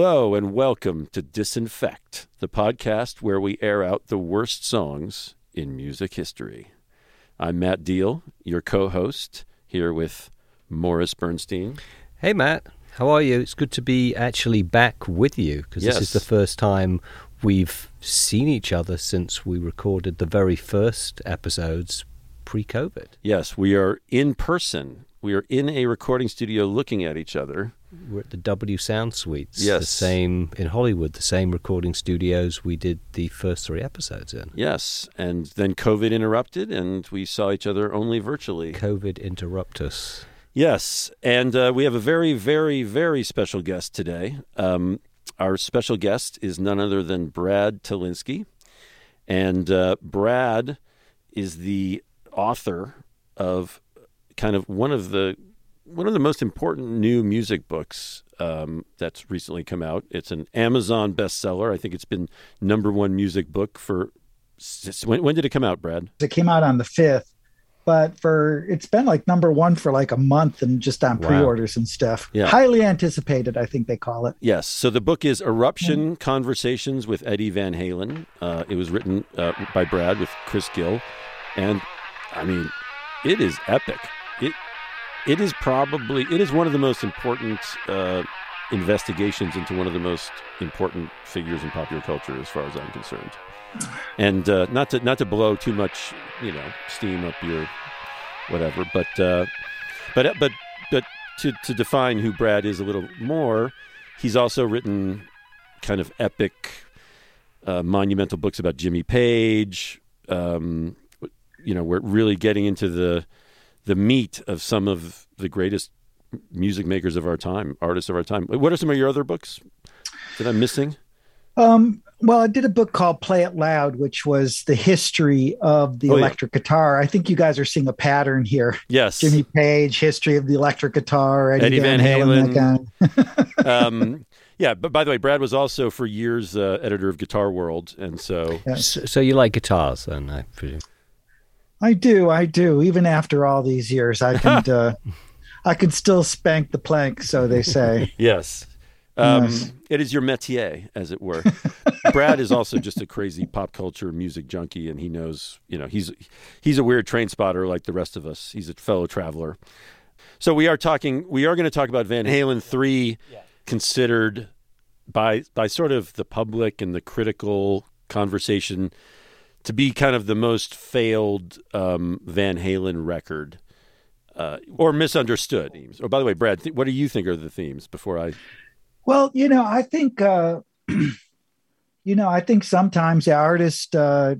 Hello and welcome to Disinfect, the podcast where we air out the worst songs in music history. I'm Matt Deal, your co host, here with Morris Bernstein. Hey, Matt. How are you? It's good to be actually back with you because Yes. this is the first time we've seen each other since we recorded the very first episodes pre COVID. Yes, we are in person. We are in a recording studio looking at each other. We're at the W Sound Suites. The Yes. same in Hollywood, the same recording studios we did the first three episodes in. Yes, and then COVID interrupted and we saw each other only virtually. COVID interrupt us. Yes, and uh, we have a very, very, very special guest today. Um, our special guest is none other than Brad Tolinski, and uh, Brad is the author of kind of one of the one of the most important new music books um, that's recently come out. It's an Amazon bestseller. I think it's been number one music book for. When, when did it come out, Brad? It came out on the fifth, but for it's been like number one for like a month and just on Wow. pre-orders and stuff. Yeah. Highly anticipated, I think they call it. Yes. So the book is Eruption Conversations with Eddie Van Halen. Uh, it was written uh, by Brad with Chris Gill. And I mean, it is epic. It It is probably, it is one of the most important uh, investigations into one of the most important figures in popular culture as far as I'm concerned. And uh, not to not to blow too much, you know, steam up your whatever, but uh, but but but to to define who Brad is a little more, he's also written kind of epic, uh, monumental books about Jimmy Page. Um, you know, we're really getting into the the meat of some of the greatest music makers of our time, artists of our time. What are some of your other books that I'm missing? Um, well, I did a book called Play It Loud, which was the history of the Oh, yeah. electric guitar. I think you guys are seeing a pattern here. Yes, Jimmy Page, history of the electric guitar, Eddie, Eddie Van Van, Halen, that um, yeah. But by the way, Brad was also for years uh, editor of Guitar World, and so Yeah. So, so you like guitars, then, I presume? I do, I do. Even after all these years, I can uh, I can still spank the plank, so they say. Yes. Um, Yes. It is your métier, as it were. Brad is also just a crazy pop culture music junkie, and he knows, you know, he's he's a weird train spotter like the rest of us. He's a fellow traveler. So we are talking. We are going to talk about Van Halen three, considered by by sort of the public and the critical conversation to be kind of the most failed um, Van Halen record. Uh, or misunderstood themes. Or by the way, Brad, th- what do you think are the themes? Before I Well, you know, I think, uh, you know, I think sometimes the artist, uh,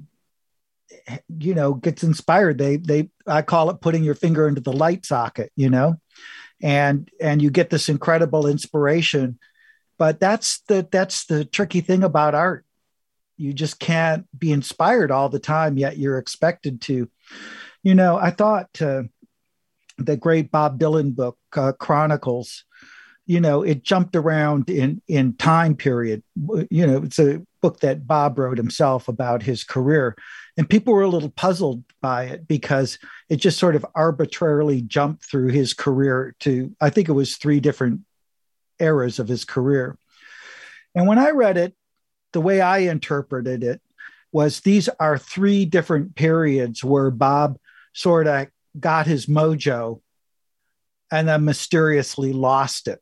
you know, gets inspired. They, they, I call it putting your finger into the light socket, you know, and and you get this incredible inspiration. But that's the that's the tricky thing about art. You just can't be inspired all the time, yet you're expected to. You know, I thought uh, the great Bob Dylan book, uh, Chronicles you know it jumped around in in time period you know it's a book that bob wrote himself about his career and people were a little puzzled by it because it just sort of arbitrarily jumped through his career to i think it was three different eras of his career and when i read it the way i interpreted it was these are three different periods where bob sort of got his mojo and then mysteriously lost it.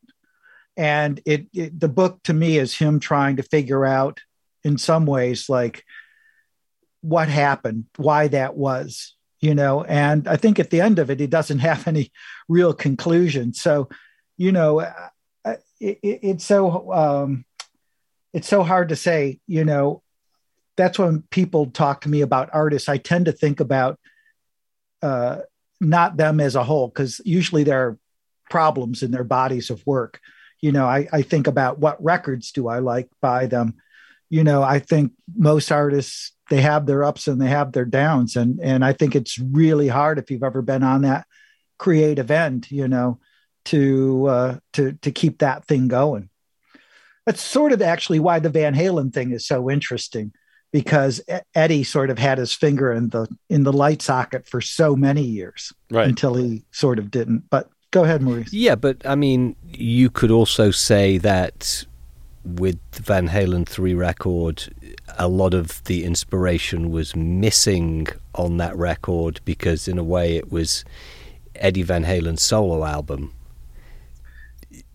And it, it the book to me is him trying to figure out in some ways like what happened why that was you know? And i think at the end of it he doesn't have any real conclusion. So you know it, it, it's so um it's so hard to say you know that's when people talk to me about artists. I tend to think about uh not them as a whole because usually there are problems in their bodies of work. You know I, I think about what records do i like by them. You know i think most artists they have their ups and they have their downs and and i think it's really hard if you've ever been on that creative end you know to uh to to keep that thing going that's sort of actually why the van halen thing is so interesting because eddie sort of had his finger in the in the light socket for so many years right. until he sort of didn't but go ahead maurice Yeah, but I mean, you could also say that with Van Halen 3 record, a lot of the inspiration was missing on that record because, in a way, it was Eddie Van Halen's solo album.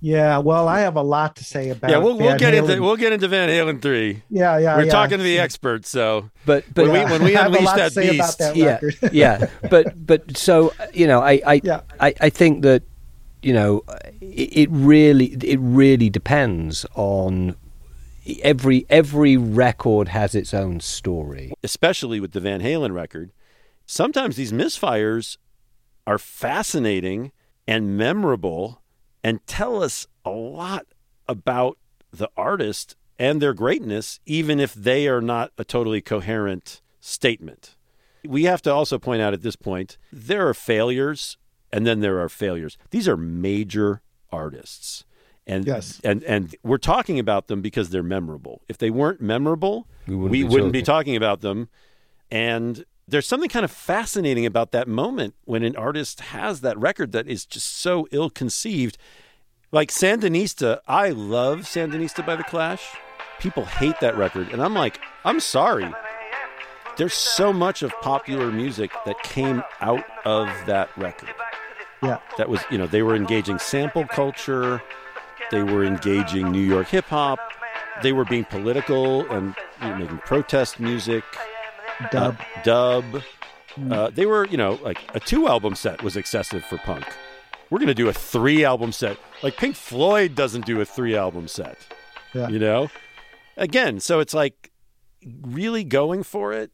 Yeah, well, I have a lot to say about. Yeah, we'll, we'll get Halen. into we'll get into Van Halen three. Yeah, yeah, We're yeah. talking to the experts, so But but when we when we I have a unleash that say about beast, that yeah, yeah. But but so you know, I I, Yeah. I I think that you know it, it really it really depends on every every record has its own story. especially with the Van Halen record, sometimes these misfires are fascinating and memorable and tell us a lot about the artist and their greatness, even if they are not a totally coherent statement. We have to also point out at this point there are failures and then there are failures. These are major artists. And, Yes. and and we're talking about them because they're memorable. If they weren't memorable, We we wouldn't wouldn't, be be talking about them. And there's something kind of fascinating about that moment when an artist has that record that is just so ill conceived. Like Sandinista, I love Sandinista by The Clash. People hate that record. And I'm like, I'm sorry. There's so much of popular music that came out of that record. Yeah. That was, you know, they were engaging sample culture, they were engaging New York hip hop, they were being political and you know, making protest music, Dub. uh, dub. Uh, they were, you know, like a two album set was excessive for punk. We're going to do a three album set. Like Pink Floyd doesn't do a three album set. Yeah. You know? Again, so it's like really going for it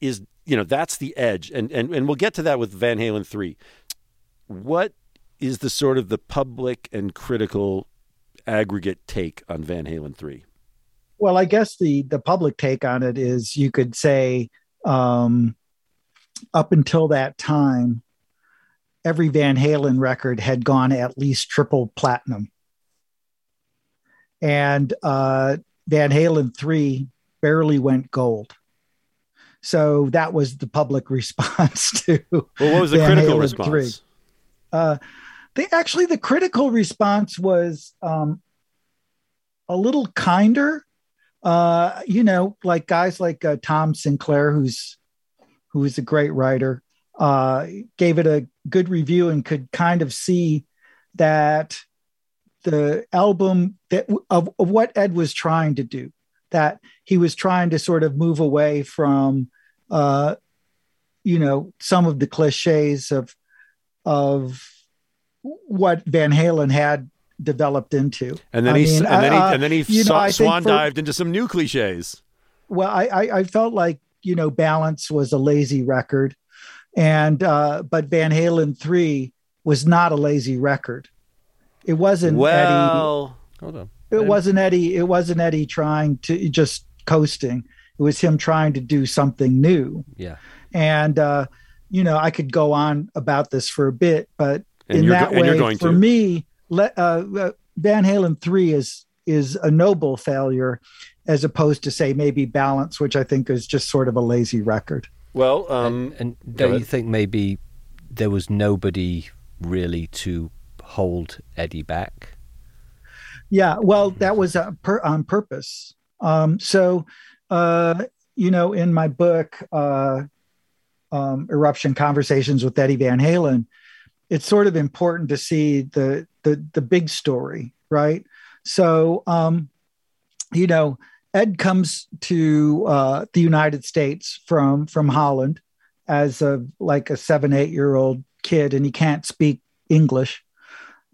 is, you know, that's the edge. And and and we'll get to that with Van Halen 3. What is the sort of the public and critical aggregate take on Van Halen 3? Well, I guess the the public take on it is you could say um, up until that time, every Van Halen record had gone at least triple platinum, and uh, Van Halen three barely went gold. So that was the public response to. Well, what was the Van critical Halen response? 3. Uh, they actually the critical response was um, a little kinder. Uh, you know, like guys like uh, Tom Sinclair, who's who is a great writer, uh, gave it a good review and could kind of see that the album that of, of what Ed was trying to do, that he was trying to sort of move away from, uh, you know, some of the cliches of of what Van Halen had developed into. And then I he mean, and then he uh, and then he know, saw, I think swan for- dived into some new cliches. well I, I i felt like you know balance was a lazy record and uh but van halen 3 was not a lazy record it wasn't Well, Hold on. eddie it wasn't eddie it wasn't eddie trying to just coasting it was him trying to do something new Yeah. and uh you know i could go on about this for a bit but and in that go- way for to. me le- uh, uh, van halen 3 is is a noble failure as opposed to say maybe balance which i think is just sort of a lazy record. Well, um, and go don't you think maybe there was nobody really to hold Eddie back? yeah well that was uh, per, on purpose. Um, so uh, you know in my book uh, um, eruption conversations with eddie van halen it's sort of important to see the the, the big story right? So um, you know ed comes to uh, the united states from from holland as a like a seven eight year old kid and he can't speak english.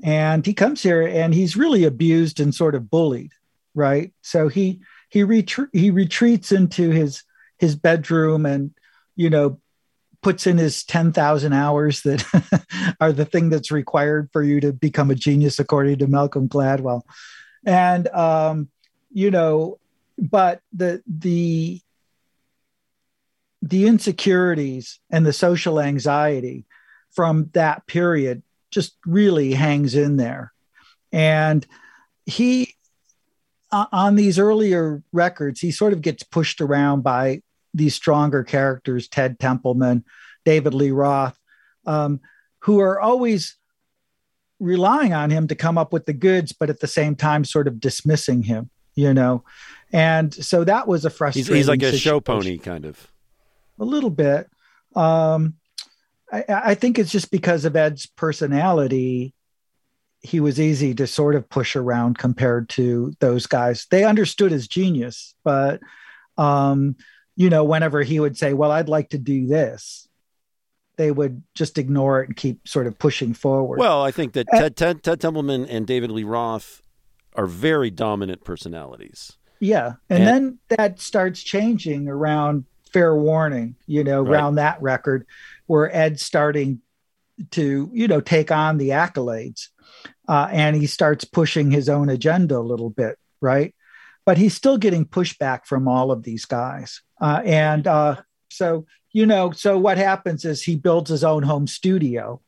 And he comes here and he's really abused and sort of bullied right? So he he he retreats into his his bedroom and you know puts in his 10,000 hours that are the thing that's required for you to become a genius according to Malcolm Gladwell. And um you know but the the the insecurities and the social anxiety from that period just really hangs in there. And he on these earlier records he sort of gets pushed around by these stronger characters ted templeman david lee roth um, who are always relying on him to come up with the goods but at the same time sort of dismissing him you know, and so that was a He's, frustrating. he's like a show pony, kind of. a little bit. Um, I, I think it's just because of Ed's personality. He was easy to sort of push around compared to those guys. They understood his genius, but um, you know, whenever he would say, "Well, I'd like to do this," they would just ignore it and keep sort of pushing forward. Well, I think that Ted, Ted, Ted Templeman and David Lee Roth are very dominant personalities. Yeah. And, And- then that starts changing around Fair Warning, you know, Right. around that record where Ed's starting to, you know, take on the accolades. Uh, and he starts pushing his own agenda a little bit, right? But he's still getting pushback from all of these guys. Uh, and uh, so, you know, so what happens is he builds his own home studio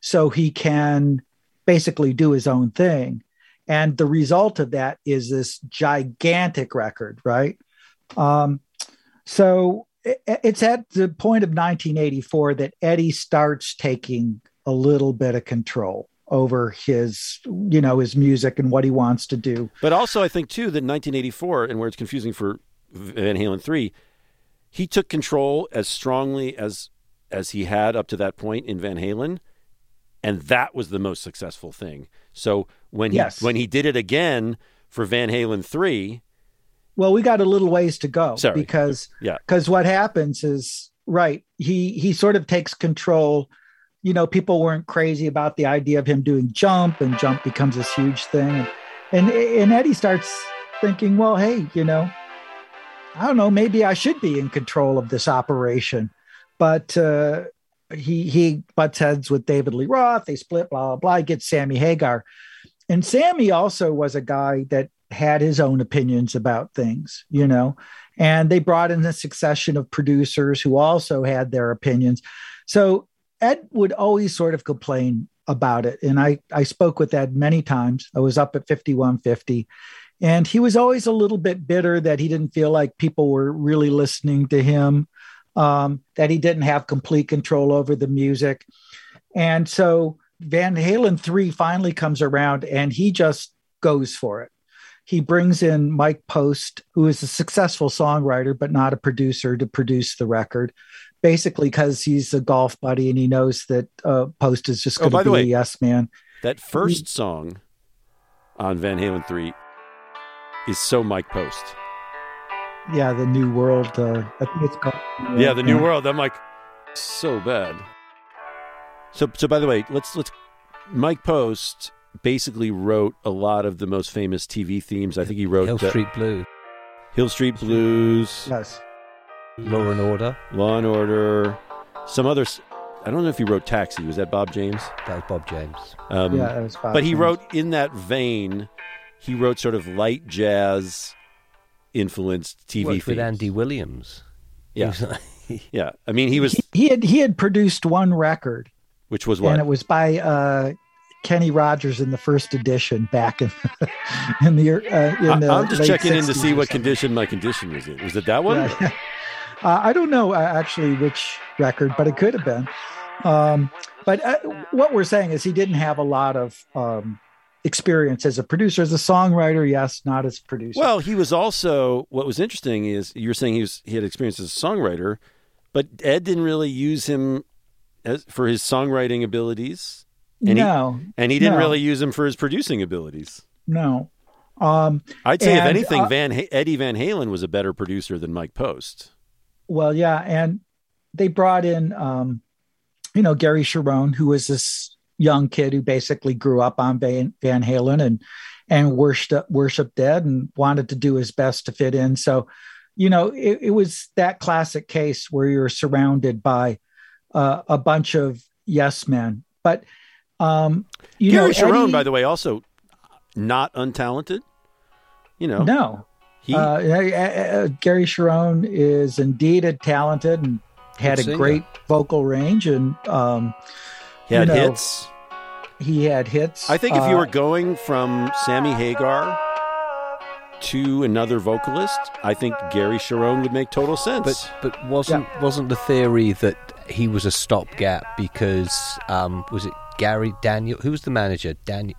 so he can basically do his own thing. And the result of that is this gigantic record, right? Um, so it, it's at the point of 1984 that Eddie starts taking a little bit of control over his, you know, his music and what he wants to do. But also, I think too that 1984, and where it's confusing for Van Halen three, he took control as strongly as as he had up to that point in Van Halen, and that was the most successful thing. So when he Yes. when he did it again for Van Halen three, Well, we got a little ways to go Sorry. because Yeah. because what happens is right. He he sort of takes control. You know, people weren't crazy about the idea of him doing jump, and jump becomes this huge thing. And and, and Eddie starts thinking, well, hey, you know, I don't know, maybe I should be in control of this operation. But uh, he he butts heads with David Lee Roth. They split, blah blah blah. He gets Sammy Hagar, and Sammy also was a guy that had his own opinions about things, you know. And they brought in a succession of producers who also had their opinions. So Ed would always sort of complain about it. And I, I spoke with Ed many times. I was up at 5150. And he was always a little bit bitter that he didn't feel like people were really listening to him, um, that he didn't have complete control over the music. And so Van Halen 3 finally comes around and he just goes for it. He brings in Mike Post, who is a successful songwriter, but not a producer, to produce the record. Basically, because he's a golf buddy and he knows that uh, Post is just Oh, going to the be way- a yes man. that first song on Van Halen three is so Mike Post. Yeah, the New World. Uh, I think it's called. Yeah, the New World. I'm like, so bad. So, so by the way, let's let's. Mike Post basically wrote a lot of the most famous TV themes. I think he wrote Hill the- Street Blue, Hill Street Blues, Yes. Law and Order. Law and Order, some others. I don't know if he wrote Taxi. Was that Bob James? That was Bob James. Um, yeah, that was Bob but he James. wrote in that vein. He wrote sort of light jazz influenced TV Worked with. Andy Williams. Yeah. He Yeah, I mean he was, He, he had he had produced one record, which was what, and it was by uh, Kenny Rogers in the first edition back in in the uh, in the I, am just checking in to see what condition my condition was in. Was it that one? Yeah, yeah. Uh, I don't know uh, actually which record, but it could have been. Um, but uh, what we're saying is he didn't have a lot of um, experience as a producer, as a songwriter. Yes, not as a producer. Well, he was also. What was interesting is you're saying he was he had experience as a songwriter, but Ed didn't really use him as, for his songwriting abilities, and he- no, and he didn't No. really use him for his producing abilities. no. Um, I'd say, if anything, uh, Van Ha- Eddie Van Halen was a better producer than Mike Post. Well, yeah, and they brought in, um, you know, Gary Cherone, who was this young kid who basically grew up on Van, Van Halen and and worshipped worshipped Ed and wanted to do his best to fit in. So, you know, it, it was that classic case where you're surrounded by uh, a bunch of yes men. But um, you Gary know, Cherone, Eddie- by the way, also not untalented. You know, no, he uh, Gary Cherone is indeed a talented and had a great vocal range, and um, he had you know, hits. he had hits. I think if you Uh, were going from Sammy Hagar to another vocalist, I think Gary Cherone would make total sense. But but wasn't wasn't the theory that he was a stopgap because um, was it Gary Daniel? Who was the manager? Daniel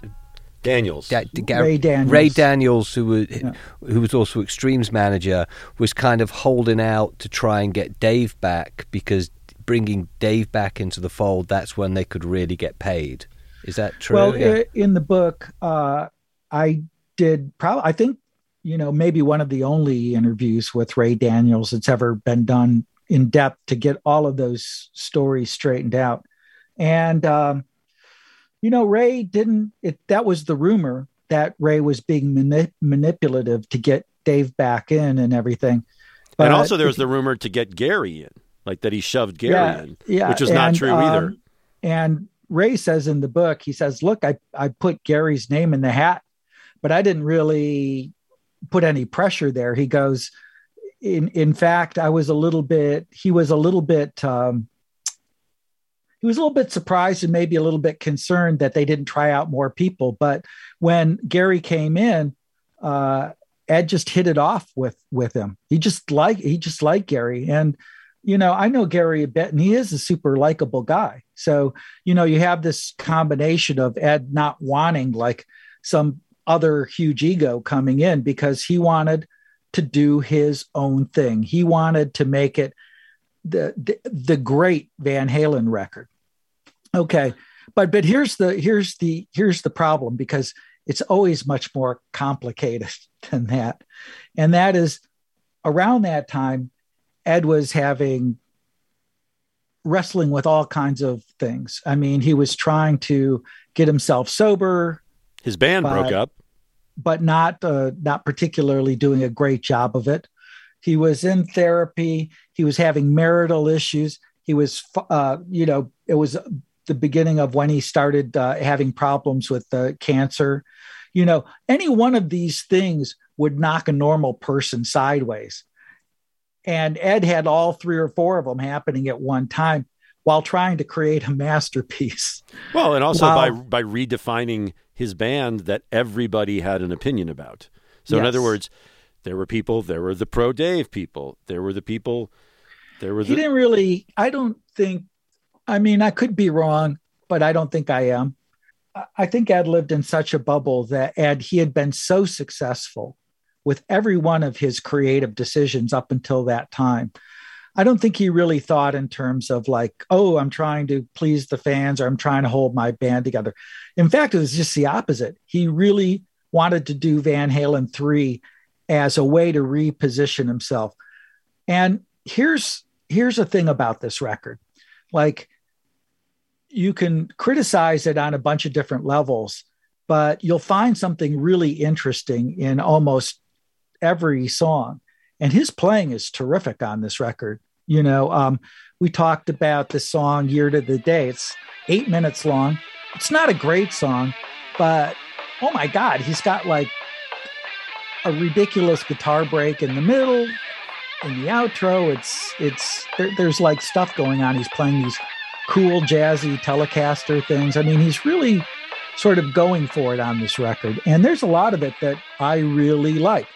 Daniels. Da- Da- Ray Daniels. Ray Daniels, who was Yeah. who was also Extremes manager, was kind of holding out to try and get Dave back because bringing Dave back into the fold, that's when they could really get paid. Is that true? Well, Yeah. in the book, uh, I did probably, I think, you know, maybe one of the only interviews with Ray Daniels that's ever been done in depth to get all of those stories straightened out. And, um, you know, Ray didn't, it, that was the rumor that Ray was being mani- manipulative to get Dave back in and everything. and But also, there was the rumor to get Gary in, like that he shoved Gary yeah, in, yeah, which was not and, true either. um, and Ray says in the book, he says, "Look, I I put Gary's name in the hat, but I didn't really put any pressure there." He goes, "In in fact, I was a little bit. He was a little bit." Um, he was a little bit surprised and maybe a little bit concerned that they didn't try out more people. But when Gary came in, uh, Ed just hit it off with with him. He just like he just liked Gary, and you know I know Gary a bit, and he is a super likable guy. So you know you have this combination of Ed not wanting like some other huge ego coming in because he wanted to do his own thing. He wanted to make it the the, the great Van Halen record. Okay, but but here's the here's the here's the problem because it's always much more complicated than that. And that is around that time, Ed was having wrestling with all kinds of things. I mean, he was trying to get himself sober, His band but- broke up. but not uh, not particularly doing a great job of it. He was in therapy. He was having marital issues. He was, uh, you know, it was the beginning of when he started uh, having problems with uh, cancer. You know, any one of these things would knock a normal person sideways. And Ed had all three or four of them happening at one time while trying to create a masterpiece. Well, and also Wow. by by redefining his band that everybody had an opinion about. So in other words, there were people, there were the pro Dave people, there were the people, there were he didn't really i don't think i mean i could be wrong but i don't think i am i think ed lived in such a bubble that ed he had been so successful with every one of his creative decisions up until that time. I don't think he really thought in terms of like oh i'm trying to please the fans or i'm trying to hold my band together. In fact it was just the opposite. He really wanted to do van halen 3 as a way to reposition himself. And here's here's the thing about this record. Like you can criticize it on a bunch of different levels but you'll find something really interesting in almost every song. And his playing is terrific on this record you know um, we talked about the song year to the day. It's eight minutes long. It's not a great song but oh my god he's got like a ridiculous guitar break in the middle in the outro. It's it's there, there's like stuff going on. He's playing these cool jazzy telecaster things. I mean he's really sort of going for it on this record. And there's a lot of it that i really like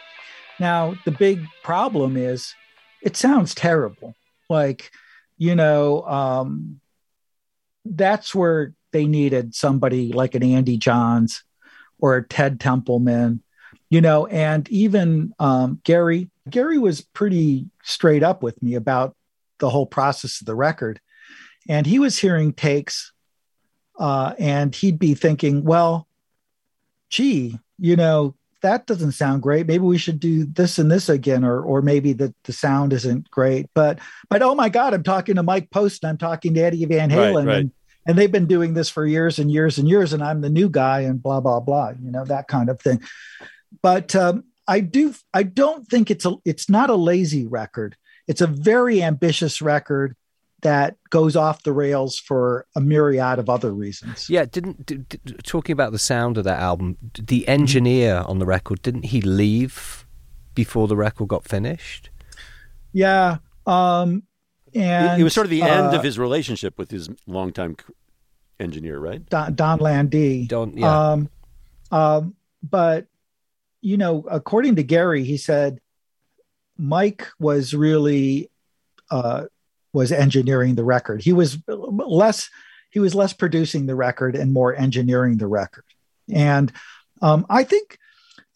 now the big problem is it sounds terrible. Like you know um that's where they needed somebody like an andy johns or a ted templeman you know and even um, gary. Gary was pretty straight up with me about the whole process of the record. And he was hearing takes uh, and he'd be thinking well gee you know that doesn't sound great. Maybe we should do this and this again or or maybe the, the sound isn't great. But but oh my god i'm talking to mike post and i'm talking to eddie van Right, halen right. and and they've been doing this for years and years and years and i'm the new guy and blah blah blah you know that kind of thing. But um, i do i don't think it's a it's not a lazy record. It's a very ambitious record that goes off the rails for a myriad of other reasons Yeah, didn't d- d- talking about the sound of that album, the engineer on the record didn't he leave before the record got finished? yeah um and it was sort of the end uh, of his relationship with his longtime c- engineer, right? Don, Donn Landee. Don- yeah. Um, um, but you know, according to Gary, he said Mike was really uh, was engineering the record. He was less he was less producing the record and more engineering the record. And Um, I think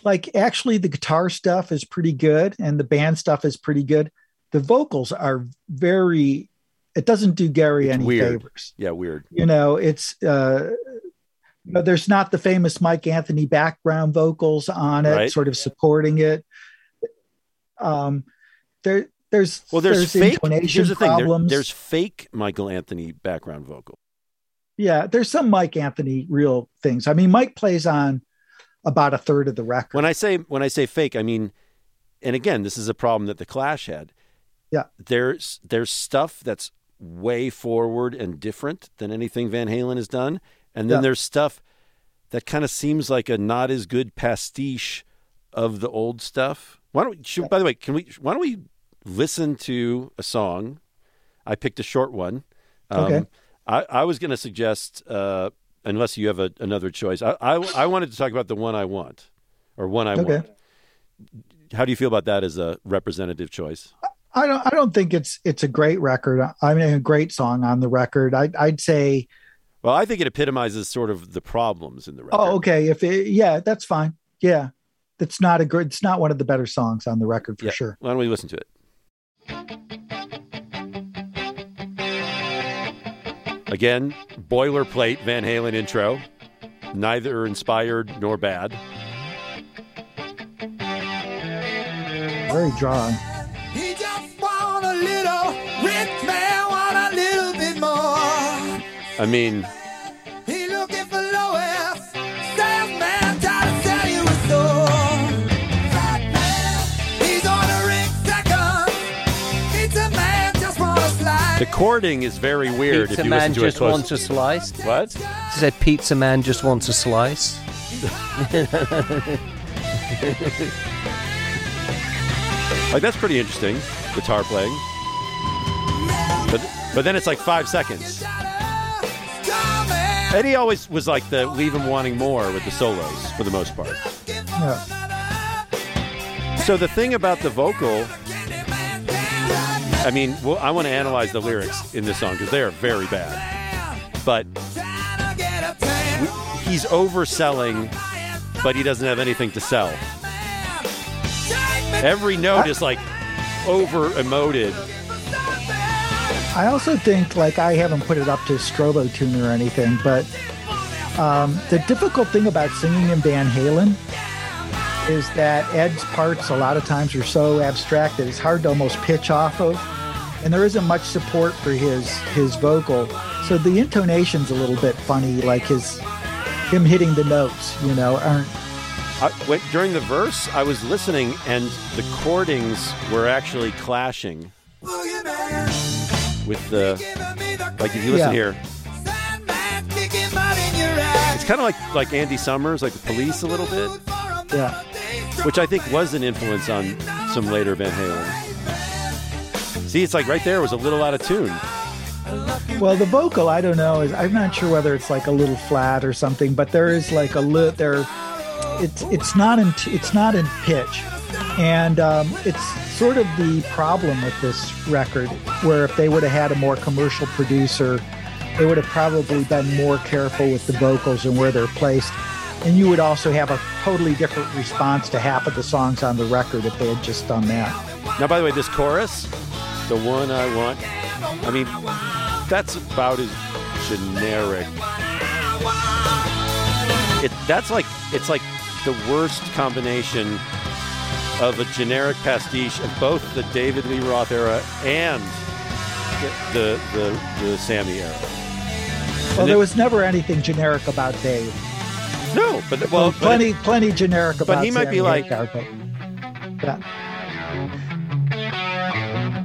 like actually the guitar stuff is pretty good and the band stuff is pretty good. The vocals are very it doesn't do Gary It's any weird. favors. Yeah, weird. You know, it's uh you know, there's not the famous Mike Anthony background vocals on it, Right. sort of supporting it. Um there there's Well, there's, fake. intonation Here's the thing. there- problems. there's fake Michael Anthony background vocal. yeah, there's some Mike Anthony real things. I mean, Mike plays on about a third of the record. When I say when I say fake, I mean, and again, this is a problem that the Clash had. Yeah. There's there's stuff that's way forward and different than anything Van Halen has done, and then Yeah. there's stuff that kind of seems like a not as good pastiche of the old stuff. Why don't we? Should, By the way, can we? Why don't we listen to a song? I picked a short one. Um, Okay. I, I was going to suggest, uh, unless you have a, another choice, I, I I wanted to talk about the one I want, or one I Okay. want. How do you feel about that as a representative choice? I don't I don't think it's it's a great record. I mean a great song on the record. I I'd say Well, I think it epitomizes sort of the problems in the record. oh okay, if it, yeah, that's fine. Yeah. That's not a good it's not one of the better songs on the record for Yeah. sure. Why don't we listen to it? Again, boilerplate Van Halen intro, neither inspired nor bad. Very drawing. He just want a little, rich man want a little bit more. I mean, slice. the chording is very weird Pizza if you Man listen to just close. wants a slice. What? She said, "Pizza Man just wants a slice." Like that's pretty interesting, guitar playing. But but then it's like five seconds. Eddie always was like the leave him wanting more with the solos for the most part. Yeah. So the thing about the vocal, I mean, well, I want to analyze the lyrics in this song because they are very bad. But he's overselling, but he doesn't have anything to sell. Every note is like over emoted. I also think like I haven't put it up to Strobo tune or anything, but um, the difficult thing about singing in Van Halen is that Ed's parts a lot of times are so abstract that it's hard to almost pitch off of, and there isn't much support for his his vocal. So the intonation's a little bit funny, like his him hitting the notes, you know, aren't I, when, during the verse, I was listening, and the chordings were actually clashing with the. giving me the Like if you listen Yeah. here, Sandman kicking mud in your eyes. it's kind of like like Andy Summers, like the Police a little bit, yeah. which I think was an influence on some later Van Halen. See, it's like right there was a little out of tune. Well, the vocal, I don't know. Is I'm not sure whether it's like a little flat or something, but there is like a little there. It's it's not in it's not in pitch, and um, it's sort of the problem with this record. Where if they would have had a more commercial producer, they would have probably been more careful with the vocals and where they're placed. And you would also have a totally different response to half of the songs on the record if they had just done that. Now, by the way, this chorus, the one I want, I mean, that's about as generic. It that's like it's like the worst combination of a generic pastiche of both the David Lee Roth era and the the the, the Sammy era. Well, And there it- was never anything generic about Dave. no, but well, Well, plenty, it- plenty generic about. he might be like- Hagar, but, yeah.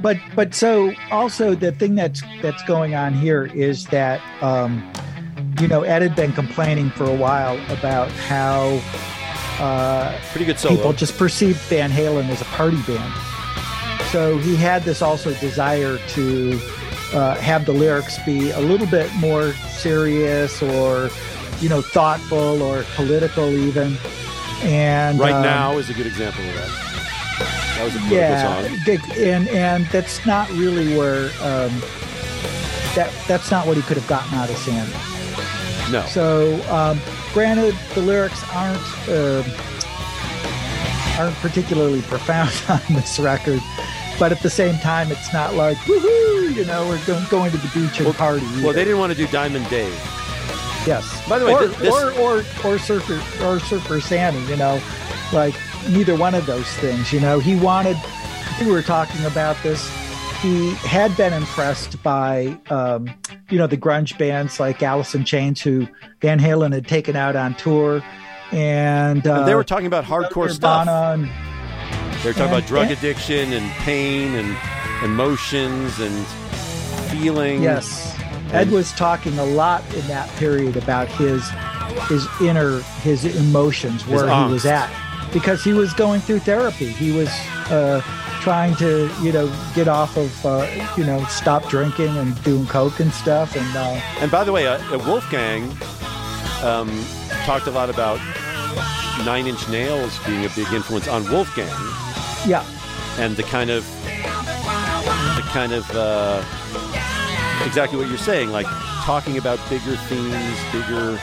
But but so also the thing that's that's going on here is that um, you know Ed had been complaining for a while about how uh, pretty good solo. people just perceived Van Halen as a party band. So he had this also desire to uh, have the lyrics be a little bit more serious or, you know, thoughtful or political even. And right um, now is a good example of that. That was a political yeah, song. and and that's not really where um, that that's not what he could have gotten out of Sandy. No. So, um, granted, the lyrics aren't uh, aren't particularly profound on this record, but at the same time, it's not like woohoo, you know, we're going, going to the beach and party. Well, they didn't want to do Diamond Dave. Yes. By the way, or, thi- this- or or or Surfer or Surfer Sammy, you know, like neither one of those things. You know, he wanted. I think we were talking about this. He had been impressed by, um, you know, the grunge bands like Alice in Chains, who Van Halen had taken out on tour, and, uh, And they were talking about hardcore stuff. And- They were talking and- about drug addiction and pain and emotions and feelings. Yes. Ed was talking a lot in that period about his his inner his emotions His where he was at because he was going through therapy. He was uh, trying to you know get off of uh, you know stop drinking and doing coke and stuff and uh, And by the way, uh, Wolfgang um, talked a lot about Nine Inch Nails being a big influence on Wolfgang yeah and the kind of the kind of uh, exactly what you're saying, like talking about bigger themes, bigger,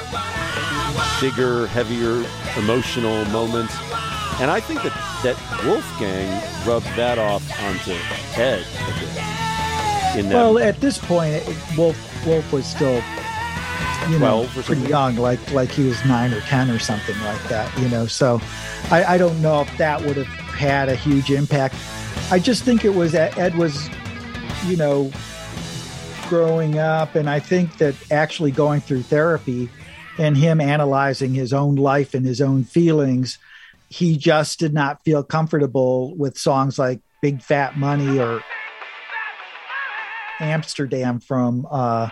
bigger, heavier emotional moments. And I think that that Wolfgang rubbed that off onto Ed a bit. In that, well at this point it, Wolf Wolf was still you know pretty young like like he was nine or ten or something like that you know so I, I don't know if that would have had a huge impact I just think it was Ed Ed was you know growing up and I think that actually going through therapy and him analyzing his own life and his own feelings he just did not feel comfortable with songs like Big Fat Money or Amsterdam from uh,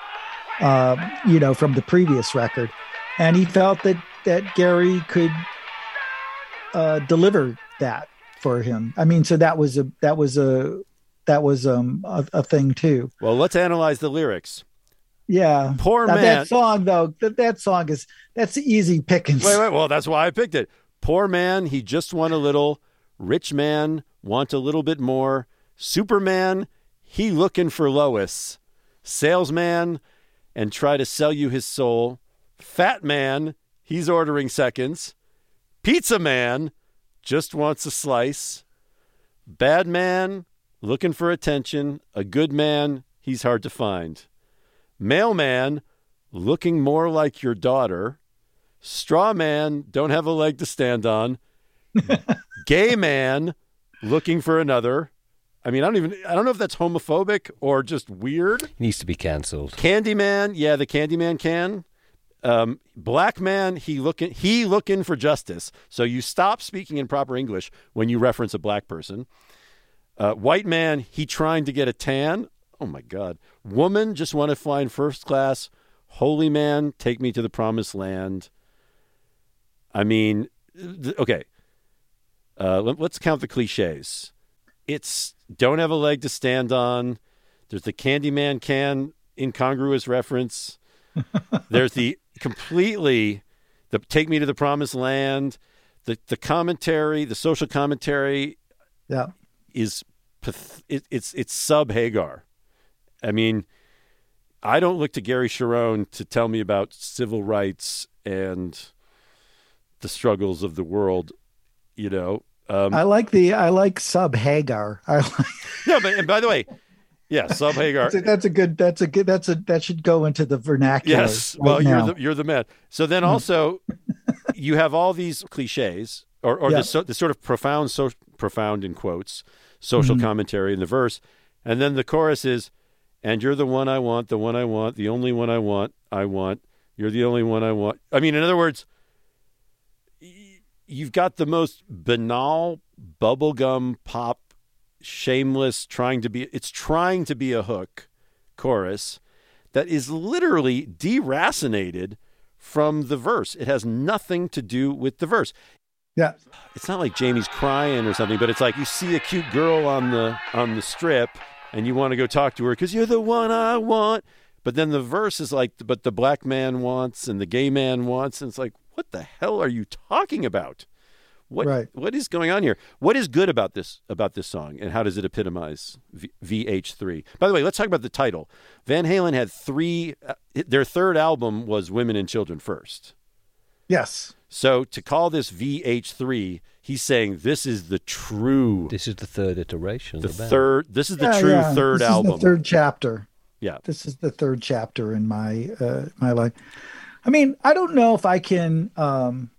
uh, you know from the previous record, and he felt that that Gary could uh, deliver that for him. I mean, so that was a that was a that was um, a, a thing too. well, let's analyze the lyrics. Yeah, Poor Now, man. that song though that that song is that's easy pickings. Wait, wait. Well, that's why I picked it. Poor man, he just want a little. Rich man, want a little bit more. Superman, he looking for Lois. Salesman, and try to sell you his soul. Fat man, he's ordering seconds. Pizza man, just wants a slice. Bad man, looking for attention. A good man, he's hard to find. Mailman, looking more like your daughter. Straw man, don't have a leg to stand on. Gay man, looking for another. I mean, I don't even I don't know if that's homophobic or just weird. Needs to be cancelled. Candyman, yeah, the Candyman can. Um, black man, he looking he looking for justice. So you stop speaking in proper English when you reference a black person. Uh, white man, he trying to get a tan. Oh my God. Woman, just want to fly in first class. Holy man, take me to the promised land. I mean, okay. Uh, let, let's count the cliches. It's don't have a leg to stand on. There's the Candyman can incongruous reference. There's the completely the take me to the promised land. The the commentary, the social commentary Yeah, is it, it's it's sub Hagar. I mean, I don't look to Gary Cherone to tell me about civil rights and the struggles of the world. You know, um, I like the I like Sub Hagar. I like, no, but and by the way, yeah, sub Hagar. that's, a, that's a good that's a good that's a that should go into the vernacular. Yes. right Well, now. you're the you're the man. So then also, you have all these cliches, or or Yeah. the, so, the sort of profound, so profound in quotes, social Mm-hmm. commentary in the verse, and then the chorus is, "And you're the one I want, the one I want, the only one I want, I want. You're the only one I want." I mean, in other words, you've got the most banal bubblegum pop, shameless, trying to be. It's trying to be a hook chorus that is literally deracinated from the verse. It has nothing to do with the verse. yeah. It's not like Jamie's crying or something, but it's like you see a cute girl on the on the strip and you want to go talk to her because you're the one I want. But then the verse is like, but the black man wants and the gay man wants, and it's like, what the hell are you talking about? What Right. what is going on here? What is good about this about this song, and how does it epitomize v- VH3? By the way, let's talk about the title. Van Halen had three. Uh, their third album was Women and Children first. Yes. So to call this VH3, he's saying this is the true, This is the third iteration. the of third. This is the Yeah, true yeah. third this album. Is the third chapter. Yeah. This is the third chapter in my uh, my life. I mean, I don't know if I can um,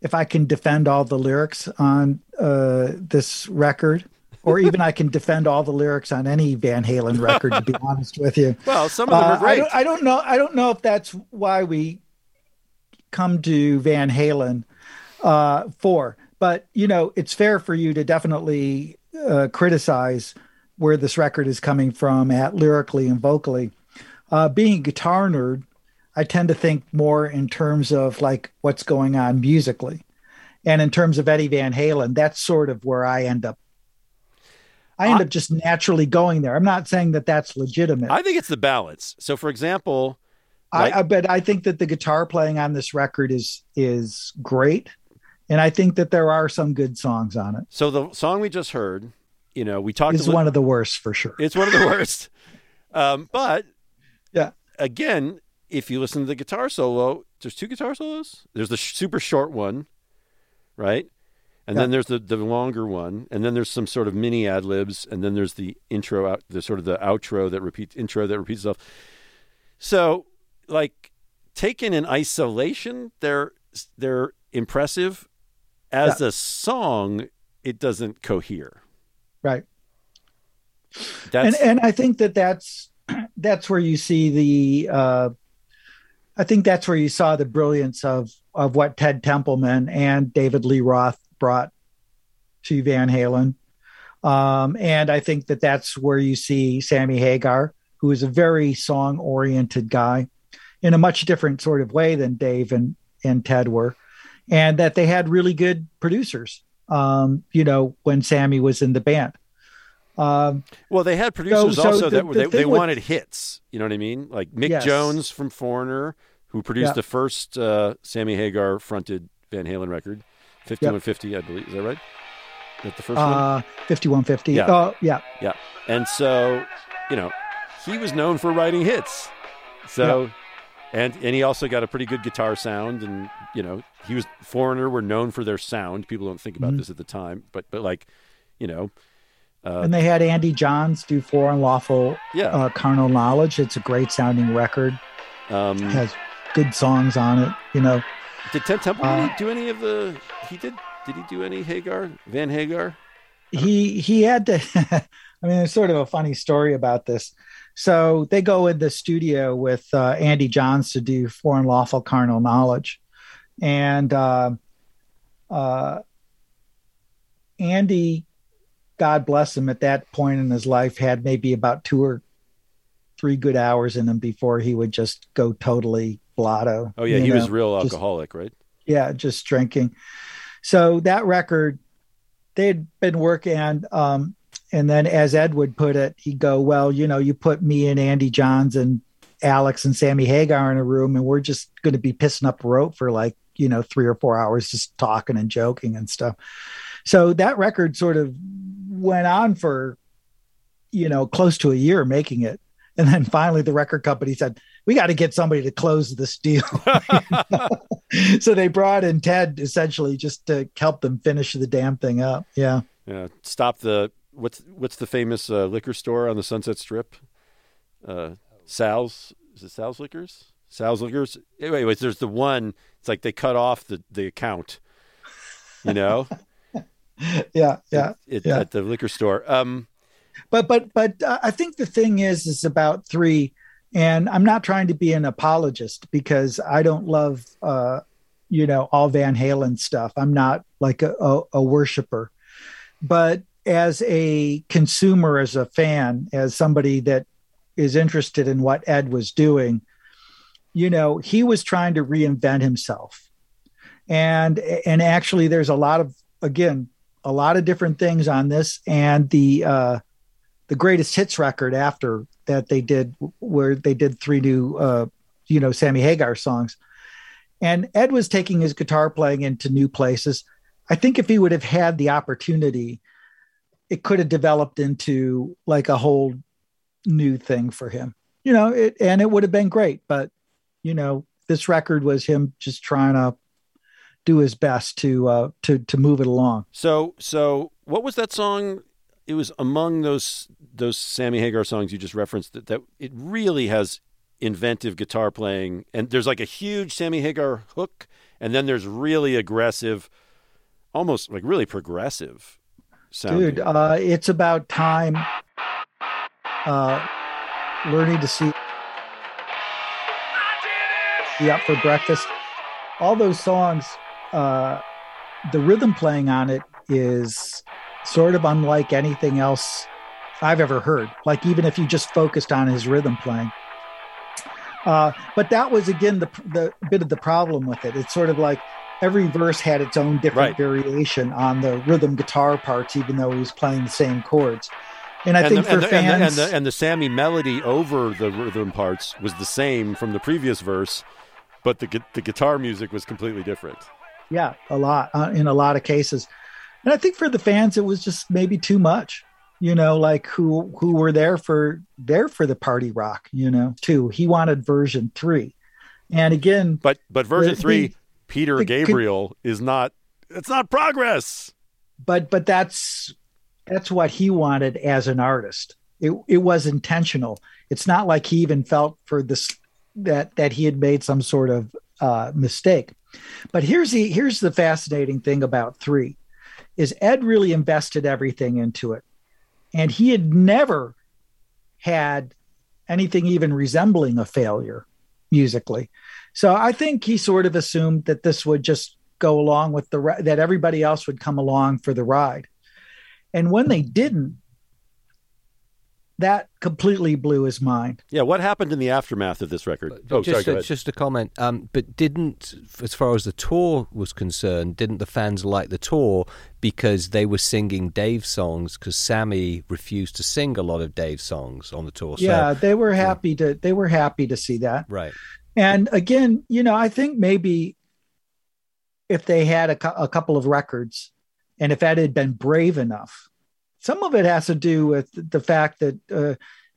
if I can defend all the lyrics on uh, this record, or even I can defend all the lyrics on any Van Halen record. to be honest with you, Well, some of them Uh, are I great. don't, I don't know. I don't know if that's why we come to Van Halen uh, for, but you know, it's fair for you to definitely uh, criticize where this record is coming from at lyrically and vocally. Uh, being a guitar nerd, I tend to think more in terms of like what's going on musically, and in terms of Eddie Van Halen, that's sort of where I end up. I end I- up just naturally going there. I'm not saying that that's legitimate. I think it's the balance. So, for example, I, Like- I but I think that the guitar playing on this record is is great, and I think that there are some good songs on it. so the song we just heard, you know, we talked. It's li- one of the worst for sure. It's one of the worst. Um, but Yeah. again, if you listen to the guitar solo, there's two guitar solos. There's the sh- super short one, right? And then there's the, the longer one, and then there's some sort of mini ad libs, and then there's the intro out, the sort of the outro that repeats intro that repeats itself. So, like taken in isolation, they're they're impressive. As a song, it doesn't cohere. Right. That's and and I think that that's that's where you see the uh, I think that's where you saw the brilliance of of what Ted Templeman and David Lee Roth brought to Van Halen, um, and I think that that's where you see Sammy Hagar, who is a very song oriented guy, in a much different sort of way than Dave and and Ted were, and that they had really good producers. Um, you know, when Sammy was in the band. Um, Well, they had producers so also the- that the they, they wanted hits. You know what I mean? Like Mick Yes. Jones from Foreigner, who produced Yeah. the first uh, Sammy Hagar fronted Van Halen record, 5150, I believe. Is that right? That the first one? uh 5150 Yeah. oh yeah And so, you know, he was known for writing hits. So, and and he also got a pretty good guitar sound, and you know, he was Foreigner were known for their sound. People don't think about Mhm. this at the time, but but like, you know, uh, and they had andy johns do for unlawful yeah. uh, carnal knowledge it's a great sounding record um, It has good songs on it you know Did Ted Temple Uh, do any of the? He did. Did he do any Hagar Van Hagar? he he had to i mean there's sort of a funny story about this so they go in the studio with uh, andy johns to do for unlawful carnal knowledge and uh, uh, andy god bless him at that point in his life had maybe about two or three good hours in him before he would just go totally blotto Oh yeah, he was know? real just- alcoholic, right? yeah, just drinking. So that record, they'd been working on, um, and then as Ed would put it, he'd go, "Well, you know, you put me and Andy Johns and Alex and Sammy Hagar in a room, and we're just going to be pissing up a rope for like you know three or four hours, just talking and joking and stuff." So that record sort of went on for, you know, close to a year making it, and then finally the record company said, "We got to get somebody to close this deal." so they brought in Ted essentially just to help them finish the damn thing up. Yeah. Yeah. Stop the what's what's the famous uh, liquor store on the Sunset Strip? Uh, Sal's. Is it Sal's Liquors? Sal's Liquors. Anyways, there's the one. It's like they cut off the the account. You know. Yeah. Yeah. It, Yeah. At the liquor store. Um. But, but, but uh, I think the thing is, is about three, and I'm not trying to be an apologist because I don't love, uh, you know, all Van Halen stuff. I'm not like a, a, a worshiper, but as a consumer, as a fan, as somebody that is interested in what Ed was doing, you know, he was trying to reinvent himself. And and actually there's a lot of again, a lot of different things on this and the uh the greatest hits record after that they did where they did three new uh you know Sammy Hagar songs. And Ed was taking his guitar playing into new places. I think if he would have had the opportunity, it could have developed into like a whole new thing for him. You know, it and it would have been great, but you know, this record was him just trying to do his best to uh to to move it along. So, so what was that song? It was among those those Sammy Hagar songs you just referenced that, that it really has inventive guitar playing, and there's like a huge Sammy Hagar hook, and then there's really aggressive, almost like really progressive sounding. Dude, uh it's about time uh learning to see be up for breakfast. All those songs, uh, the rhythm playing on it is sort of unlike anything else I've ever heard. Like even if you just focused on his rhythm playing. Uh, but that was again the the bit of the problem with it. It's sort of like every verse had its own different Right. variation on the rhythm guitar parts, even though he was playing the same chords. And I and, think the, for and, the, fans, and, the, and, the, and the Sammy melody over the rhythm parts was the same from the previous verse, but the the guitar music was completely different. Yeah, a lot uh, in a lot of cases. And I think for the fans, it was just maybe too much. You know, like who who were there for there for the party rock. You know, too. He wanted version three, and again, But but version The- three, the- Peter the- Gabriel is not. It's not progress. but but that's that's what he wanted as an artist. It it was intentional. It's not like he even felt for this that that he had made some sort of uh, mistake. But here's the here's the fascinating thing about three, is Ed really invested everything into it, and he had never had anything even resembling a failure musically. So I think he sort of assumed that this would just go along with the that everybody else would come along for the ride. And when they didn't, that completely blew his mind. Yeah, what happened in the aftermath of this record? But oh, just, sorry, go a, ahead. just a comment. Um, but didn't, as far as the tour was concerned, didn't the fans like the tour because they were singing Dave's songs? Because Sammy refused to sing a lot of Dave's songs on the tour. So, yeah, they were happy to they were happy to see that. right. And again, you know, I think maybe if they had a, a couple of records and if Ed had been brave enough, some of it has to do with the fact that uh,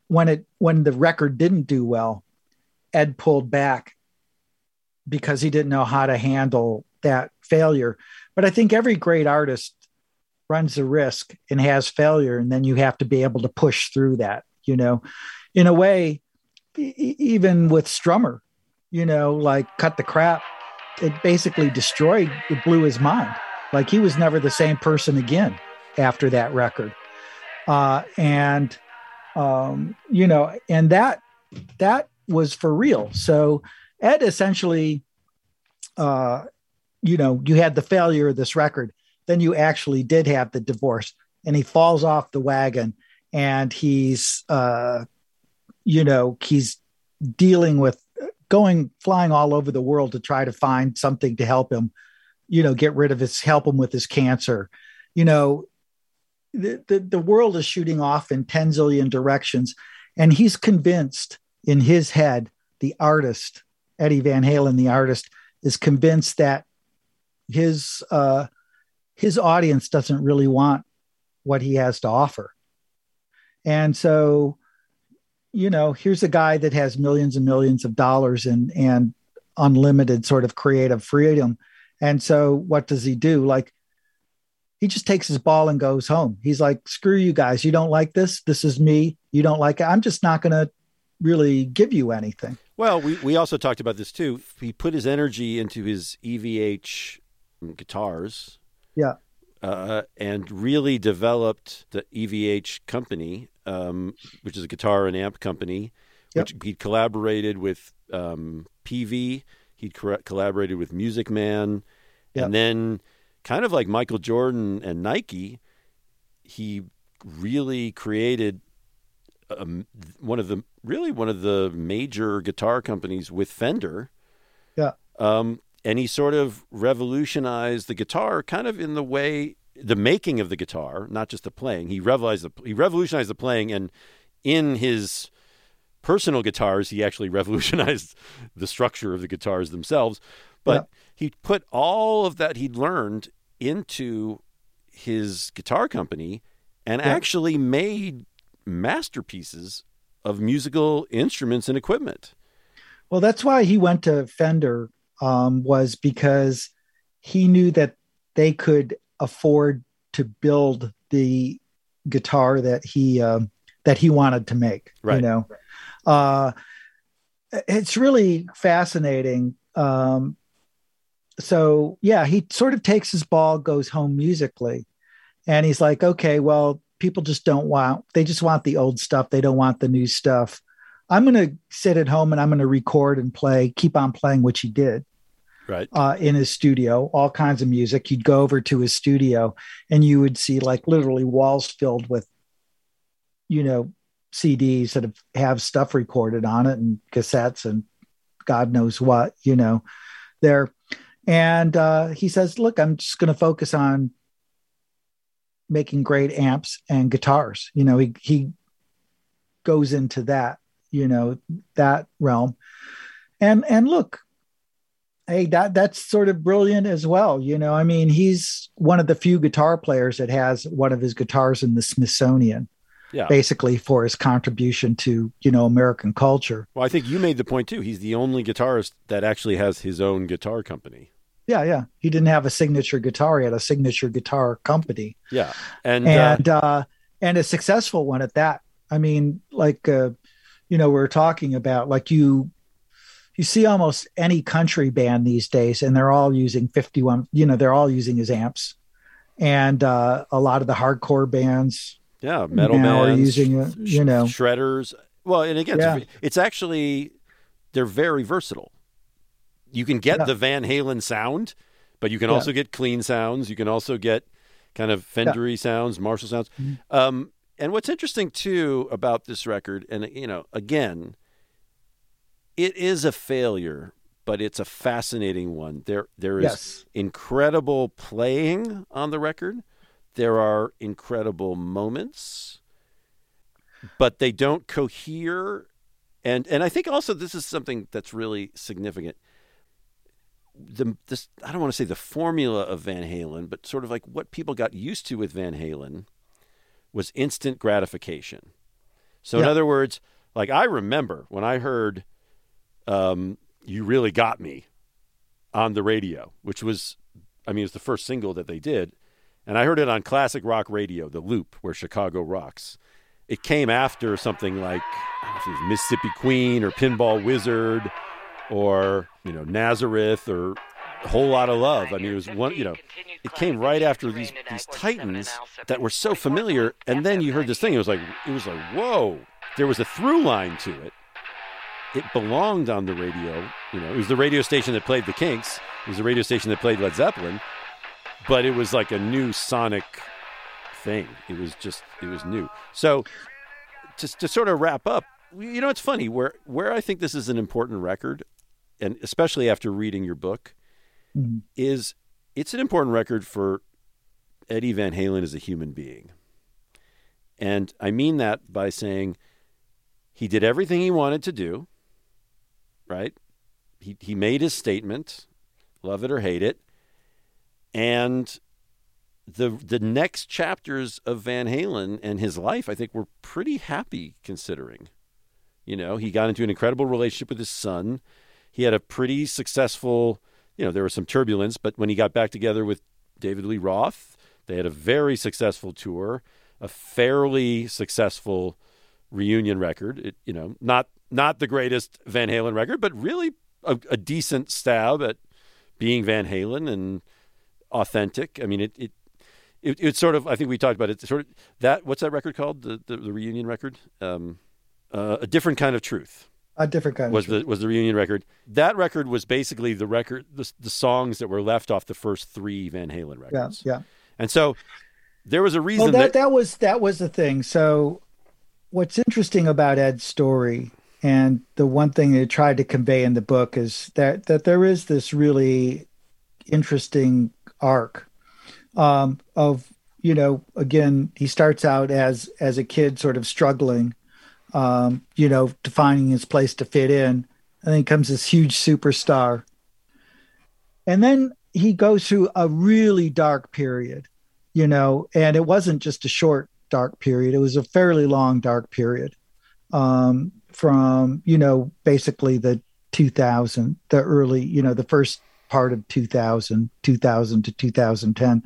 when it when the record didn't do well, Ed pulled back because he didn't know how to handle that failure. But I think every great artist runs the risk and has failure, and then you have to be able to push through that. You know, in a way, e- even with Strummer, you know, like cut the crap, it basically destroyed, it blew his mind. Like he was never the same person again after that record. Uh, and, um, you know, and that, that was for real. So Ed essentially, uh, you know, you had the failure of this record, then you actually did have the divorce and he falls off the wagon and he's, uh, you know, he's dealing with going flying all over the world to try to find something to help him you know get rid of his help him with his cancer you know the, the, world is shooting off in 10 zillion directions and he's convinced in his head the artist eddie van halen the artist is convinced that his uh his audience doesn't really want what he has to offer and so you know, here's a guy that has millions and millions of dollars and and unlimited sort of creative freedom. And so what does he do? Like he just takes his ball and goes home. He's like, screw you guys. You don't like this. This is me. You don't like it. I'm just not going to really give you anything. Well, we, we also talked about this too. He put his energy into his EVH guitars. Yeah. Uh, and really developed the EVH company, um, which is a guitar and amp company, which he collaborated with um, Peavey. He cor- collaborated with Music Man. Yep. And then, kind of like Michael Jordan and Nike, he really created um, one of the really one of the major guitar companies with Fender. Yeah. Um, and he sort of revolutionized the guitar, kind of in the way the making of the guitar, not just the playing. He revolutionized the he revolutionized the playing, and in his personal guitars, he actually revolutionized the structure of the guitars themselves. But he put all of that he'd learned into his guitar company and Yeah. actually made masterpieces of musical instruments and equipment. Well, that's why he went to Fender um, was because he knew that they could afford to build the guitar that he um, that he wanted to make. Right. You know, uh, it's really fascinating. Um, so yeah, he sort of takes his ball, goes home musically, and he's like, okay, well, people just don't want. They just want the old stuff. They don't want the new stuff. I'm going to sit at home and I'm going to record and play, keep on playing, which he did Right. uh, in his studio, all kinds of music. You'd go over to his studio and you would see like literally walls filled with, you know, CDs that have, have stuff recorded on it and cassettes and God knows what, you know, there. And uh, he says, look, I'm just going to focus on making great amps and guitars. You know, he, he goes into that, you know, that realm. And, and look, hey that that's sort of brilliant as well you know i mean he's one of the few guitar players that has one of his guitars in the smithsonian Yeah. basically for his contribution to you know american culture Well, I think you made the point too. He's the only guitarist that actually has his own guitar company. Yeah yeah he didn't have a signature guitar he had a signature guitar company Yeah. And, uh, and uh and a successful one at that i mean like uh you know we we're talking about like you you see almost any country band these days and they're all using 51 you know they're all using his amps and uh a lot of the hardcore bands yeah, metal are bands, using it, you know. shredders. Well, and again, Yeah. it's actually they're very versatile. You can get Yeah. the Van Halen sound, but you can Yeah. also get clean sounds. You can also get kind of Fendery sounds, Marshall sounds. Mhm. Um, and what's interesting too about this record, and you know, again, it is a failure, but it's a fascinating one. There, there is yes incredible playing on the record. There are incredible moments, but they don't cohere. And and I think also this is something that's really significant. The this I don't want to say the formula of Van Halen, but sort of like what people got used to with Van Halen was instant gratification. So in other words, like I remember when I heard um, "You Really Got Me" on the radio, which was, I mean, it was the first single that they did, and I heard it on classic rock radio, the Loop, where Chicago rocks. It came after something like I don't know if it was Mississippi Queen or Pinball Wizard, or you know Nazareth or a whole lot of love. I mean, it was one, you know, it came right after these these titans that were so familiar, and then you heard this thing. It was like it was like whoa. There was a through line to it. It belonged on the radio. You know, it was the radio station that played the Kinks. It was the radio station that played Led Zeppelin. But it was like a new sonic thing. It was just it was new. So just to sort of wrap up, you know, it's funny where where I think this is an important record, and especially after reading your book, Mhm. is it's an important record for Eddie Van Halen as a human being. And I mean that by saying he did everything he wanted to do, right? He, he made his statement, love it or hate it. And the the next chapters of Van Halen and his life, I think, were pretty happy considering. You know, he got into an incredible relationship with his son. He had a pretty successful, you know, there was some turbulence, but when he got back together with David Lee Roth, they had a very successful tour, a fairly successful reunion record. It, you know, not not the greatest Van Halen record, but really a, a decent stab at being Van Halen and authentic. I mean, it it it, it's sort of I think we talked about it. Sort of that what's that record called? The the, the reunion record. Um, uh, a different kind of truth a different kind was the was the reunion record. That record was basically the record the, the songs that were left off the first three Van Halen yeah records. yeah And so there was a reason well that, that, that was that was the thing so what's interesting about ed's story and the one thing they tried to convey in the book is that that there is this really interesting arc um, of you know again he starts out as as a kid sort of struggling um, you know, defining his place to fit in. And then comes this huge superstar. And then he goes through a really dark period, you know, and it wasn't just a short dark period, it was a fairly long dark period um, from, you know, basically the 2000, the early, you know, the first part of 2000, 2000 to 2010.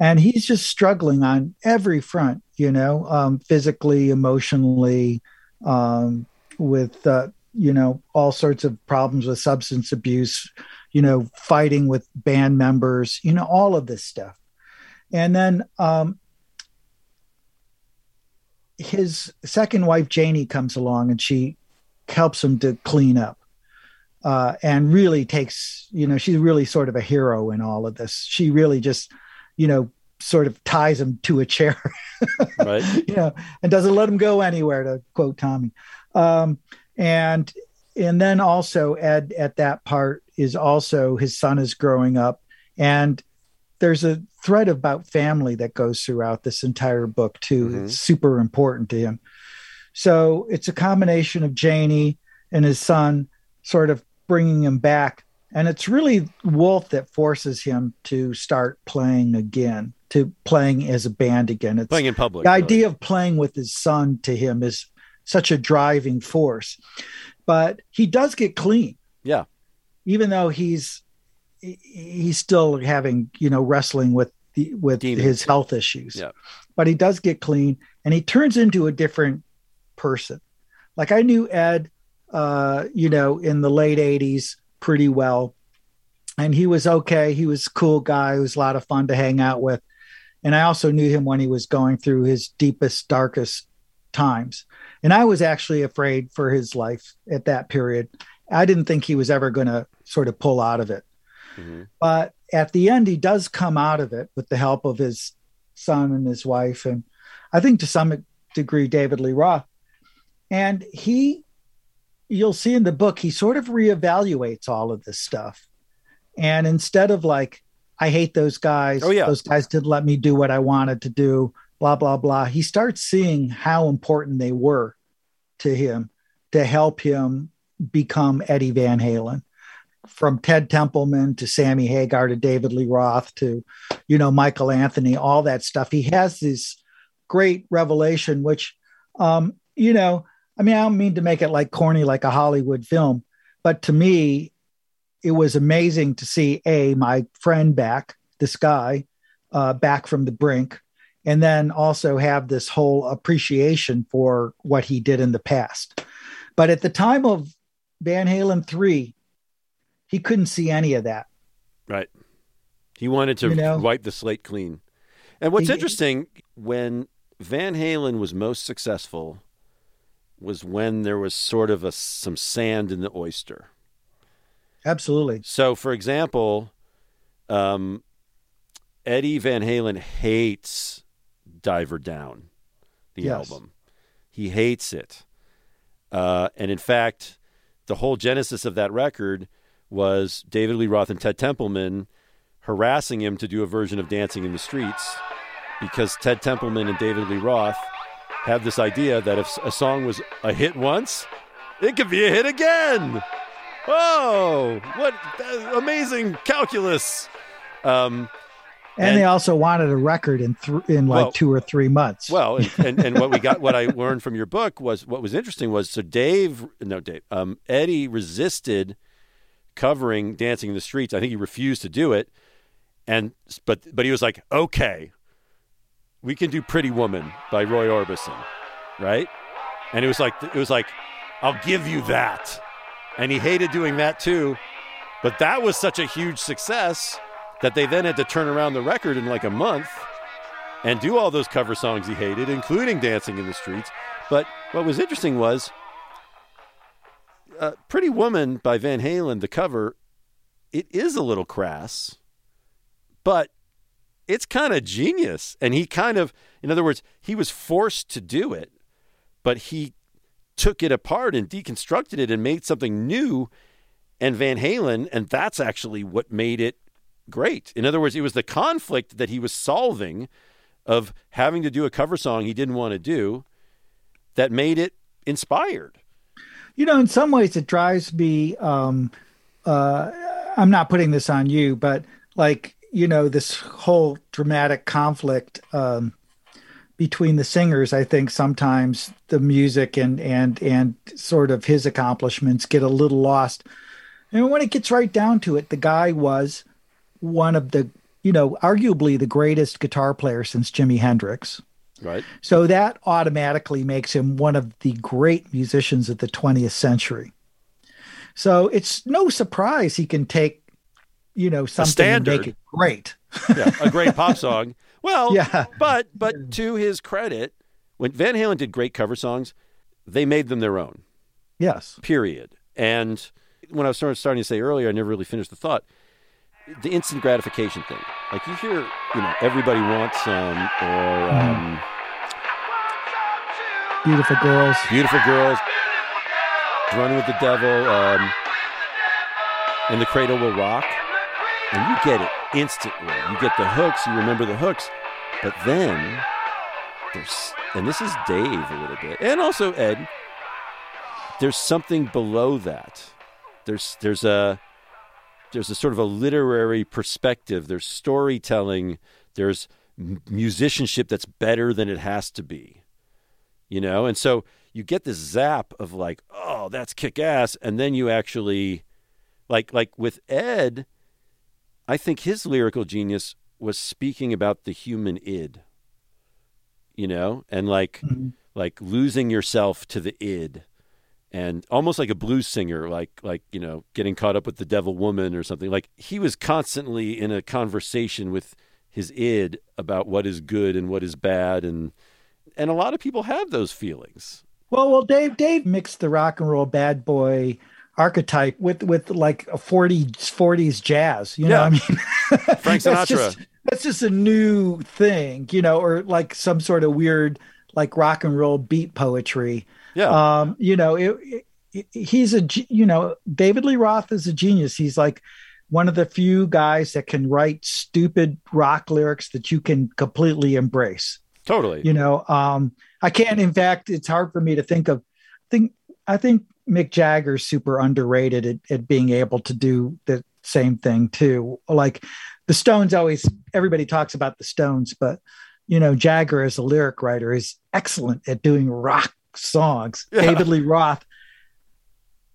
And he's just struggling on every front, you know, um, physically, emotionally, um, with, uh, you know, all sorts of problems with substance abuse, you know, fighting with band members, you know, all of this stuff. And then um, his second wife, Janie, comes along and she helps him to clean up uh, and really takes, you know, she's really sort of a hero in all of this. She really just, you know, sort of ties him to a chair, Right. you know, and doesn't let him go anywhere, to quote Tommy. Um, and and then also Ed at that part is also his son is growing up, and there's a thread about family that goes throughout this entire book too. Mhm. It's super important to him. So it's a combination of Janie and his son sort of bringing him back. And it's really Wolf that forces him to start playing again, to playing as a band again. It's Playing in public. the really. idea of playing with his son to him is such a driving force. But he does get clean. Yeah. Even though he's he's still having, you know, wrestling with the with Demons. his health issues. Yeah. But he does get clean and he turns into a different person. Like I knew Ed uh, you know, in the late 80s pretty well. And he was okay. He was a cool guy. He was a lot of fun to hang out with. And I also knew him when he was going through his deepest, darkest times. And I was actually afraid for his life at that period. I didn't think he was ever going to sort of pull out of it. Mhm. But at the end, he does come out of it with the help of his son and his wife. And I think to some degree, David Lee Roth. And he, you'll see in the book, he sort of reevaluates all of this stuff. And instead of like, I hate those guys, Oh, yeah. those guys didn't let me do what I wanted to do, blah, blah, blah. He starts seeing how important they were to him to help him become Eddie Van Halen. From Ted Templeman to Sammy Hagar to David Lee Roth to, you know, Michael Anthony, all that stuff. He has this great revelation, which, um, you know, I mean, I don't mean to make it like corny, like a Hollywood film, but to me, it was amazing to see a my friend back, this guy, uh, back from the brink, and then also have this whole appreciation for what he did in the past. But at the time of Van Halen three, he couldn't see any of that. Right. He wanted to You know? wipe the slate clean. And what's He- interesting, when Van Halen was most successful, was when there was sort of a, some sand in the oyster. Absolutely. So, for example, um, Eddie Van Halen hates Diver Down, the Yes. album. He hates it. Uh, and in fact, the whole genesis of that record was David Lee Roth and Ted Templeman harassing him to do a version of Dancing in the Streets because Ted Templeman and David Lee Roth have this idea that if a song was a hit once, it could be a hit again. Oh, what amazing calculus! Um, And, And- they also wanted a record in th- in like Well- two or three months. well, and, and, and what we got, what I learned from your book was what was interesting was so Dave, no Dave, um, Eddie resisted covering "Dancing in the Streets." I think he refused to do it, and but but he was like, okay, we can do "Pretty Woman" by Roy Orbison, right? And it was like it was like, I'll give you that, and he hated doing that too, but that was such a huge success that they then had to turn around the record in like a month and do all those cover songs he hated, including Dancing in the Streets. But what was interesting was uh, Pretty Woman by Van Halen, the cover, it is a little crass, but it's kind of genius. And he kind of, in other words, he was forced to do it, but he took it apart and deconstructed it and made something new and Van Halen, and that's actually what made it great. In other words, it was the conflict that he was solving of having to do a cover song he didn't want to do that made it inspired. You know, in some ways, it drives me. Um, uh, I'm not putting this on you, but like you know, this whole dramatic conflict um, between the singers. I think sometimes the music and and and sort of his accomplishments get a little lost. And when it gets right down to it, the guy was one of the, you know, arguably the greatest guitar player since Jimi Hendrix. Right. So that automatically makes him one of the great musicians of the 20th century. So it's no surprise he can take, you know, something and make it great. Yeah, a great pop song. Well, Yeah. but but to his credit, when Van Halen did great cover songs, they made them their own. Yes. Period. And when I was starting starting to say earlier, I never really finished the thought. The instant gratification thing, like you hear, you know, everybody wants some, or um, Beautiful girls. beautiful girls, running with the devil, um, and the cradle will rock, and you get it instantly. You get the hooks, you remember the hooks, but then there's, and this is Dave a little bit, and also Ed. There's something below that. There's there's a there's a sort of a literary perspective. There's storytelling. There's musicianship that's better than it has to be you know and so you get this zap of like oh that's kick ass and then you actually like like with ed i think his lyrical genius was speaking about the human id you know and like Mhm. like losing yourself to the id and almost like a blues singer like like you know getting caught up with the devil woman or something like he was constantly in a conversation with his id about what is good and what is bad and and a lot of people have those feelings Well, well, Dave, Dave mixed the rock and roll bad boy archetype with with like a 40s 40s jazz. You know, Yeah. I mean, Frank that's Sinatra. just that's just a new thing, you know, or like some sort of weird like rock and roll beat poetry. yeah Um, you know, it, it, he's a you know David Lee Roth is a genius. He's like one of the few guys that can write stupid rock lyrics that you can completely embrace totally you know um i can't in fact it's hard for me to think of think i think mick jagger's super underrated at, at being able to do the same thing too like the stones always everybody talks about the stones but you know jagger as a lyric writer is excellent at doing rock songs Yeah. david lee roth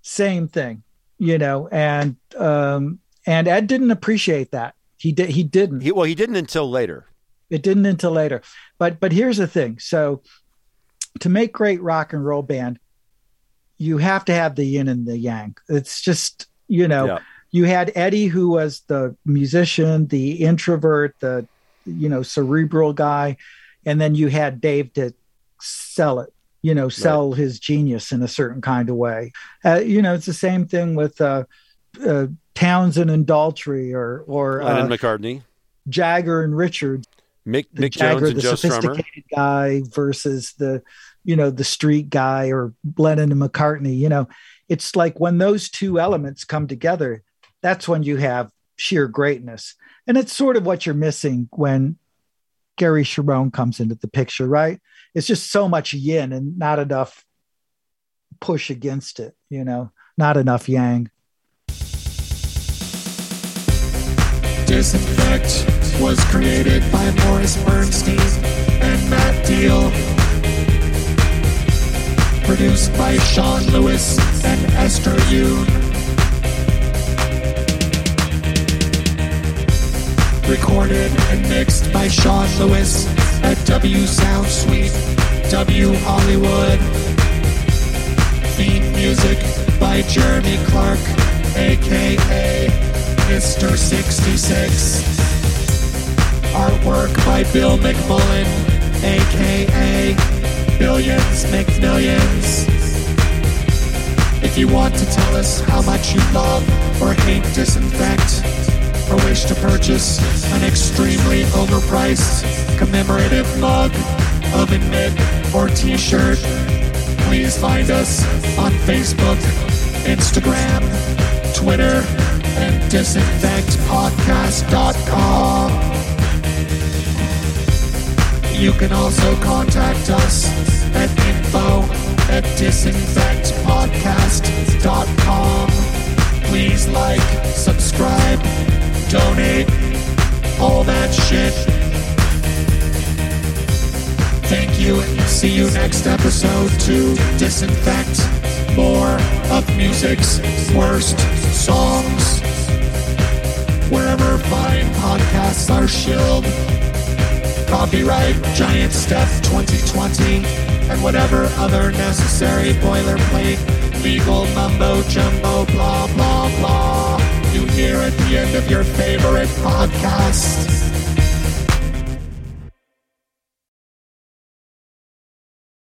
same thing you know and um and ed didn't appreciate that he did he didn't he, well he didn't until later it didn't until later. But but here's the thing. So to make great rock and roll band, you have to have the yin and the yang. It's just, you know, Yeah. you had Eddie who was the musician, the introvert, the you know, cerebral guy, and then you had Dave to sell it, you know, sell his genius in a certain kind of way. Uh, you know, it's the same thing with uh, uh, Townshend and Daltrey or or lennon uh, mccartney Jagger and Richards mick, mick jones Jagger, and the joe strummer sophisticated guy versus the, you know, the street guy or Lennon and McCartney. You know, it's like when those two elements come together, that's when you have sheer greatness. And it's sort of what you're missing when Gary Cherone comes into the picture, right? It's just so much yin and not enough push against it, you know, not enough yang. Disinfect was created by Morris Bernstein and Matt Deal. Produced by Sean Lewis and Esther Yoon. Recorded and mixed by Sean Lewis at W Sound Suite, W Hollywood. Theme music by Jeremy Clark, aka Mr. 66. Artwork by Bill McMullen, aka Billions McMillions. If you want to tell us how much you love or hate Disinfect, or wish to purchase an extremely overpriced commemorative mug, oven mitt, or t-shirt, please find us on Facebook, Instagram, Twitter, and disinfectpodcast.com. You can also contact us at info at disinfectpodcast.com. Please like, subscribe, donate, all that shit. Thank you see you next episode to disinfect more of music's worst songs. Wherever fine podcasts are shilled. Copyright Giant Steph 2020 and whatever other necessary boilerplate legal mumbo jumbo blah blah blah you hear at the end of your favorite podcast.